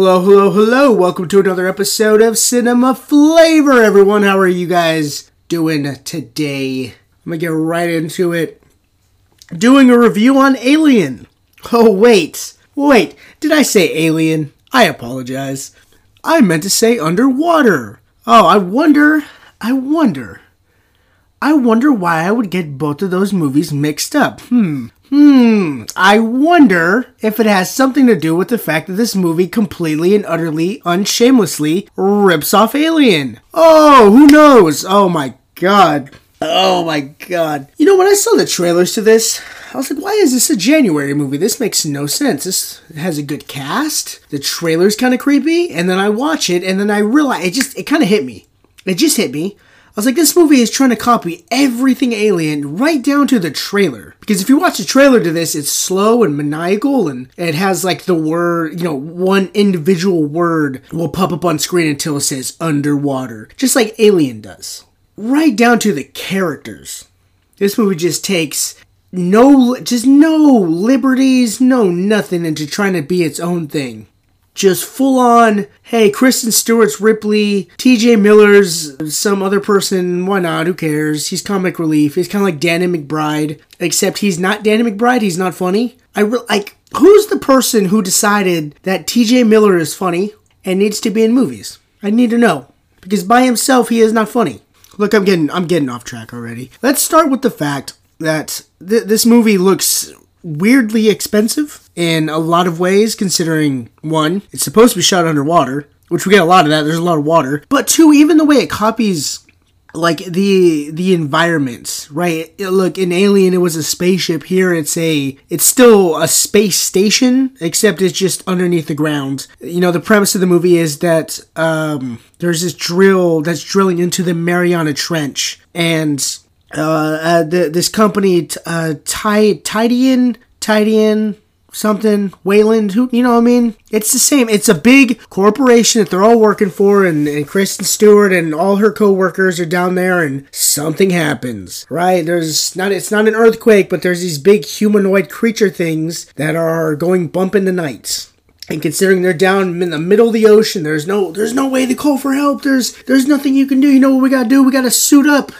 Hello, hello, hello. Welcome to another episode of Cinema Flavor, everyone. How are you guys doing today? I'm gonna get right into it. Doing a review on Alien. Oh, wait. Wait, did I say Alien? I apologize. I meant to say Underwater. Oh, I wonder. I wonder. I wonder why I would get both of those movies mixed up. Hmm. Hmm, I wonder if it has something to do with the fact that this movie completely and utterly, unshamelessly rips off Alien. Oh, who knows? Oh my god. Oh my god. You know, when I saw the trailers to this, I was like, why is this a January movie? This makes no sense. This has a good cast. The trailer's kind of creepy. And then I watch it, and then I realize it just, it kind of hit me. It just hit me. I was like, this movie is trying to copy everything Alien right down to the trailer. Because if you watch the trailer to this, it's slow and maniacal and it has like the word, you know, one individual word will pop up on screen until it says underwater. Just like Alien does. Right down to the characters. This movie just takes no, just no liberties, no nothing into trying to be its own thing just full on, hey, Kristen Stewart's Ripley, TJ Miller's some other person, why not? Who cares? He's comic relief. He's kind of like Danny McBride, except he's not Danny McBride. He's not funny. I re- like, who's the person who decided that TJ Miller is funny and needs to be in movies? I need to know because by himself he is not funny. Look, I'm getting I'm getting off track already. Let's start with the fact that th- this movie looks weirdly expensive in a lot of ways, considering one, it's supposed to be shot underwater, which we get a lot of that. There's a lot of water, but two, even the way it copies like the the environment right? Look in alien it was a spaceship. Here it's a it's still a space station except it's just underneath the ground. You know the premise of the movie is that um there's this drill that's drilling into the mariana trench. And uh, uh the, this company uh Ty, Tidian Tidian something Weyland who you know what I mean it's the same. It's a big corporation that they're all working for and, and Kristen Stewart and all her co-workers are down there and something happens right? There's not it's not an earthquake but there's these big humanoid creature things that are going bump in the night and considering they're down in the middle of the ocean there's no there's no way to call for help. There's there's nothing you can do. You know what we gotta do? We gotta suit up.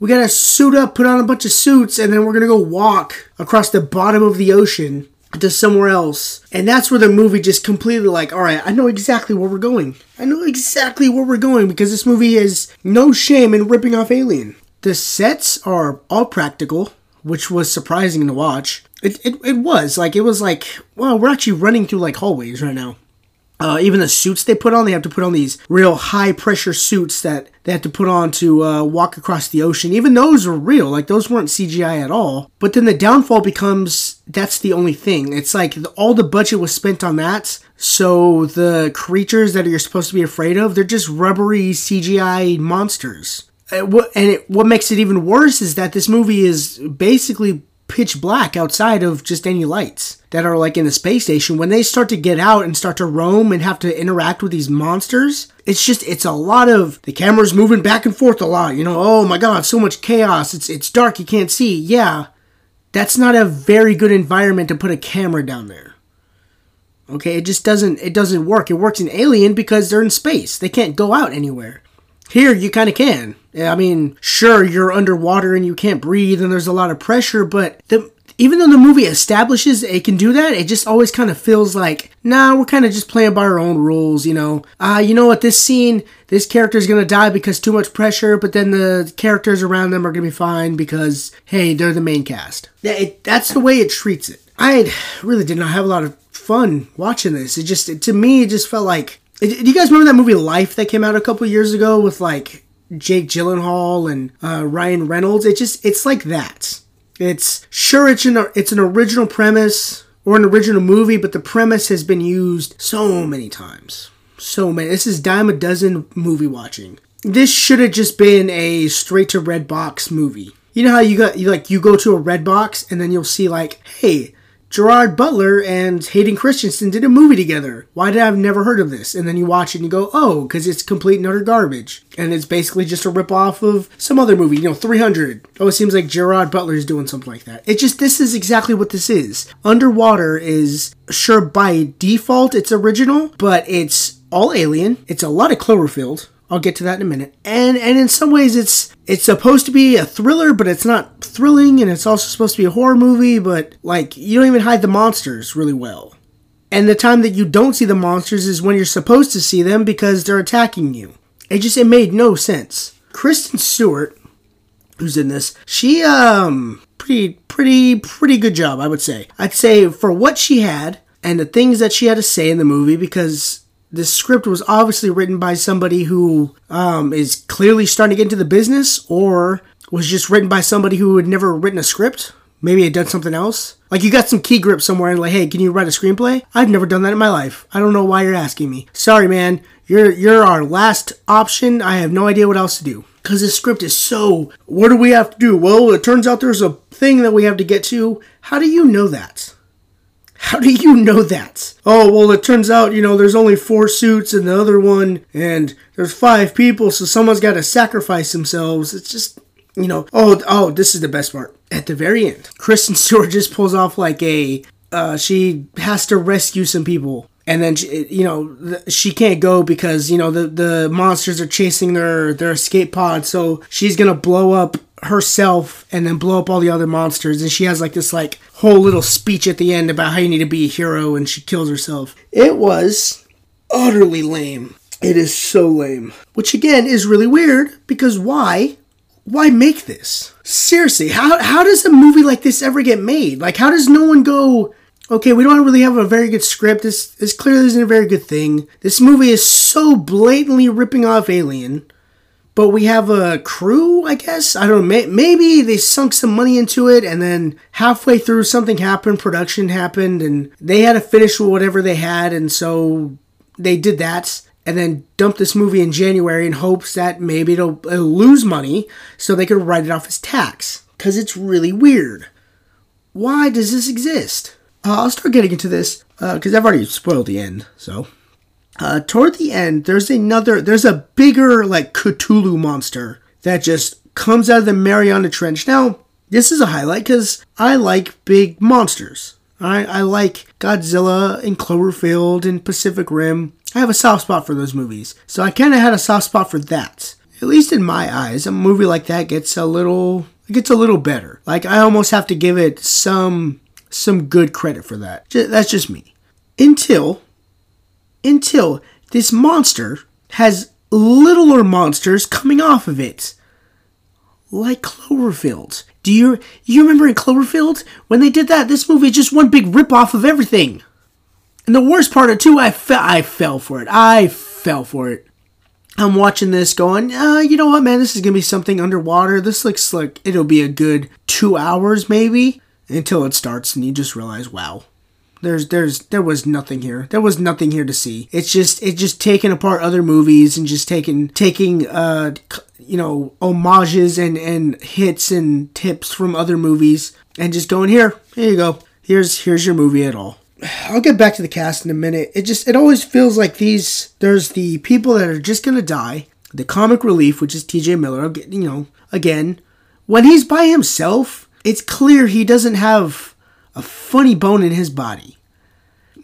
We gotta suit up, put on a bunch of suits, and then we're gonna go walk across the bottom of the ocean to somewhere else. And that's where the movie just completely like, all right, I know exactly where we're going. I know exactly where we're going because this movie has no shame in ripping off Alien. The sets are all practical, which was surprising to watch. It, it, it was like it was like well we're actually running through like hallways right now uh, even the suits they put on, they have to put on these real high pressure suits that they have to put on to uh, walk across the ocean. Even those were real, like those weren't CGI at all. But then the downfall becomes that's the only thing. It's like all the budget was spent on that, so the creatures that you're supposed to be afraid of, they're just rubbery CGI monsters. Uh, and it, what makes it even worse is that this movie is basically pitch black outside of just any lights that are like in the space station. When they start to get out and start to roam and have to interact with these monsters it's just it's a lot of the camera's moving back and forth a lot you know? Oh my god so much chaos. It's it's dark you can't see. Yeah that's not a very good environment to put a camera down there. Okay it just doesn't it doesn't work. It works in alien because they're in space. They can't go out anywhere here, you kind of can. I mean, sure, you're underwater and you can't breathe and there's a lot of pressure, but the, even though the movie establishes it can do that, it just always kind of feels like, nah, we're kind of just playing by our own rules, you know. Uh, you know what, this scene, this character is gonna die because too much pressure, but then the characters around them are gonna be fine because, hey, they're the main cast. It, that's the way it treats it. I really did not have a lot of fun watching this. It just, it, to me, it just felt like do you guys remember that movie Life that came out a couple years ago with like Jake Gyllenhaal and uh, Ryan Reynolds? It just it's like that. It's sure it's an it's an original premise or an original movie, but the premise has been used so many times. So many. This is dime a dozen movie watching. This should have just been a straight to red box movie. You know how you got you like you go to a red box and then you'll see like, hey, Gerard Butler and Hayden Christensen did a movie together. Why did I have never heard of this? And then you watch it and you go, oh, because it's complete and utter garbage. And it's basically just a ripoff of some other movie, you know, 300. Oh, it seems like Gerard Butler is doing something like that. It just, this is exactly what this is. Underwater is, sure, by default, it's original, but it's all alien. It's a lot of Cloverfield. I'll get to that in a minute. And and in some ways it's it's supposed to be a thriller, but it's not thrilling and it's also supposed to be a horror movie, but like you don't even hide the monsters really well. And the time that you don't see the monsters is when you're supposed to see them because they're attacking you. It just it made no sense. Kristen Stewart, who's in this, she um pretty pretty pretty good job, I would say. I'd say for what she had and the things that she had to say in the movie because the script was obviously written by somebody who um, is clearly starting to get into the business or was just written by somebody who had never written a script. Maybe had done something else. Like you got some key grip somewhere and like hey can you write a screenplay? I've never done that in my life. I don't know why you're asking me. Sorry man. You're you're our last option. I have no idea what else to do. Because this script is so what do we have to do? Well it turns out there's a thing that we have to get to. How do you know that how do you know that? Oh, well, it turns out, you know, there's only four suits and the other one, and there's five people, so someone's got to sacrifice themselves. It's just, you know, oh, oh, this is the best part. At the very end, Kristen Stewart just pulls off like a, uh, she has to rescue some people. And then, she, you know, she can't go because, you know, the, the monsters are chasing their, their escape pod. So she's to blow up herself and then blow up all the other monsters. And she has like this like whole little speech at the end about how you need to be a hero and she kills herself. It was utterly lame. It is so lame. Which again is really weird because why? Why make this? Seriously how how does a movie like this ever get made? Like how does no one go okay we don't really have a very good script. This this clearly isn't a very good thing. This movie is so blatantly ripping off alien but we have a crew, I guess. I don't know. Maybe they sunk some money into it, and then halfway through, something happened, production happened, and they had to finish whatever they had, and so they did that. And then dumped this movie in January in hopes that maybe it'll, it'll lose money so they could write it off as tax. Because it's really weird. Why does this exist? Uh, I'll start getting into this because uh, I've already spoiled the end, so uh, toward the end, there's another, there's a bigger like Cthulhu monster that just comes out of the Mariana Trench. Now, this is a highlight because I like big monsters. I, I like Godzilla and Cloverfield and Pacific Rim. I have a soft spot for those movies. So I kind of had a soft spot for that. At least in my eyes, a movie like that gets a little it gets a little better. Like I almost have to give it some some good credit for that. That's just me. Until until this monster has littler monsters coming off of it. Like Cloverfield. Do you you remember in Cloverfield when they did that? This movie is just one big rip off of everything. And the worst part of it too, I fell I fell for it. I fell for it. I'm watching this going, uh, you know what, man, this is gonna be something underwater. This looks like it'll be a good two hours maybe until it starts and you just realize, wow, there's there's there was nothing here. There was nothing here to see. It's just it's just taking apart other movies and just taking taking uh you know homages and and hits and tips from other movies and just going here. Here you go. Here's here's your movie at all. I'll get back to the cast in a minute. It just it always feels like these there's the people that are just gonna die. The comic relief, which is T.J. Miller, you know, again, when he's by himself, it's clear he doesn't have a funny bone in his body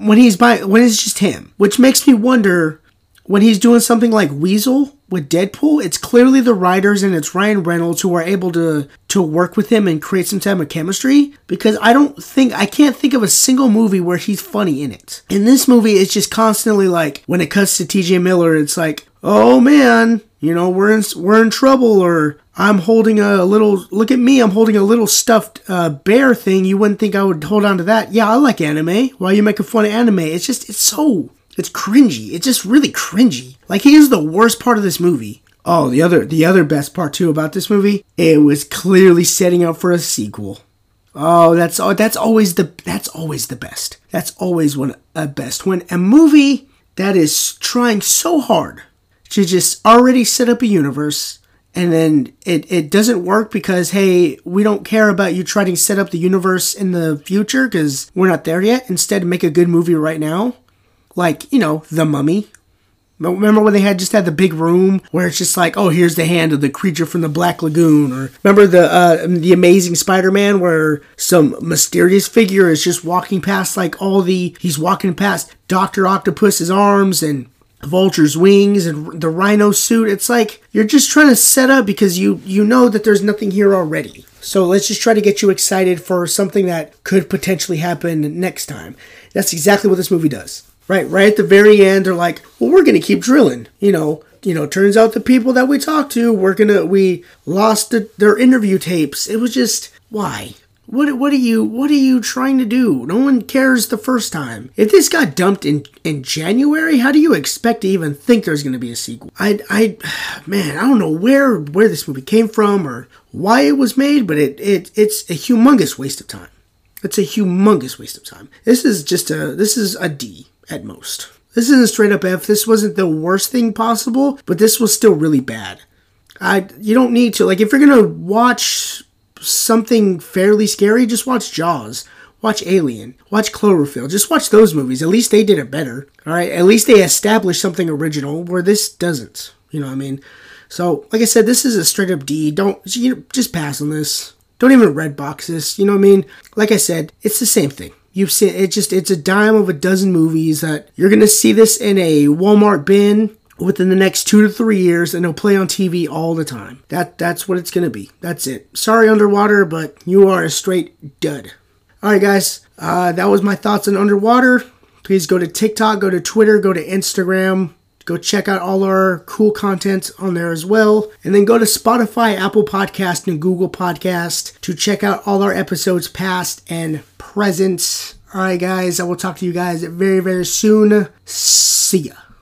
when he's by when it's just him, which makes me wonder when he's doing something like Weasel with Deadpool, it's clearly the writers and it's Ryan Reynolds who are able to to work with him and create some type of chemistry because I don't think I can't think of a single movie where he's funny in it. In this movie it's just constantly like when it cuts to TJ Miller it's like, "Oh man, you know, we're in we're in trouble or I'm holding a little look at me, I'm holding a little stuffed uh, bear thing. You wouldn't think I would hold on to that. Yeah, I like anime. Why are you making fun of anime? It's just it's so it's cringy. It's just really cringy. Like he is the worst part of this movie. Oh, the other the other best part too about this movie, it was clearly setting up for a sequel. Oh, that's oh, that's always the that's always the best. That's always one a best when a movie that is trying so hard to just already set up a universe and then it, it doesn't work because hey we don't care about you trying to set up the universe in the future because we're not there yet. Instead make a good movie right now like you know the mummy. Remember when they had just had the big room where it's just like, oh, here's the hand of the creature from the Black Lagoon, or remember the uh, the Amazing Spider-Man where some mysterious figure is just walking past like all the he's walking past Doctor Octopus's arms and Vulture's wings and the Rhino suit. It's like you're just trying to set up because you you know that there's nothing here already. So let's just try to get you excited for something that could potentially happen next time. That's exactly what this movie does. Right, right at the very end, they're like, "Well, we're gonna keep drilling." You know, you know. Turns out the people that we talked to, we're gonna we lost the, their interview tapes. It was just why. What, what are you what are you trying to do? No one cares the first time. If this got dumped in in January, how do you expect to even think there's going to be a sequel? I I man, I don't know where where this movie came from or why it was made, but it, it it's a humongous waste of time. It's a humongous waste of time. This is just a this is a D at most. This isn't straight up F. This wasn't the worst thing possible, but this was still really bad. I you don't need to like if you're gonna watch something fairly scary, just watch Jaws. Watch Alien. Watch Cloverfield. Just watch those movies. At least they did it better. All right. At least they established something original where this doesn't. You know what I mean? So, like I said, this is a straight up D. Don't you know, just pass on this. Don't even red box this. You know what I mean? Like I said, it's the same thing. You've seen it just it's a dime of a dozen movies that you're gonna see this in a Walmart bin within the next two to three years and it'll play on TV all the time. That that's what it's gonna be. That's it. Sorry underwater, but you are a straight dud. Alright guys, uh, that was my thoughts on underwater. Please go to TikTok, go to Twitter, go to Instagram. Go check out all our cool content on there as well. And then go to Spotify, Apple Podcast, and Google Podcast to check out all our episodes past and present. All right, guys, I will talk to you guys very, very soon. See ya.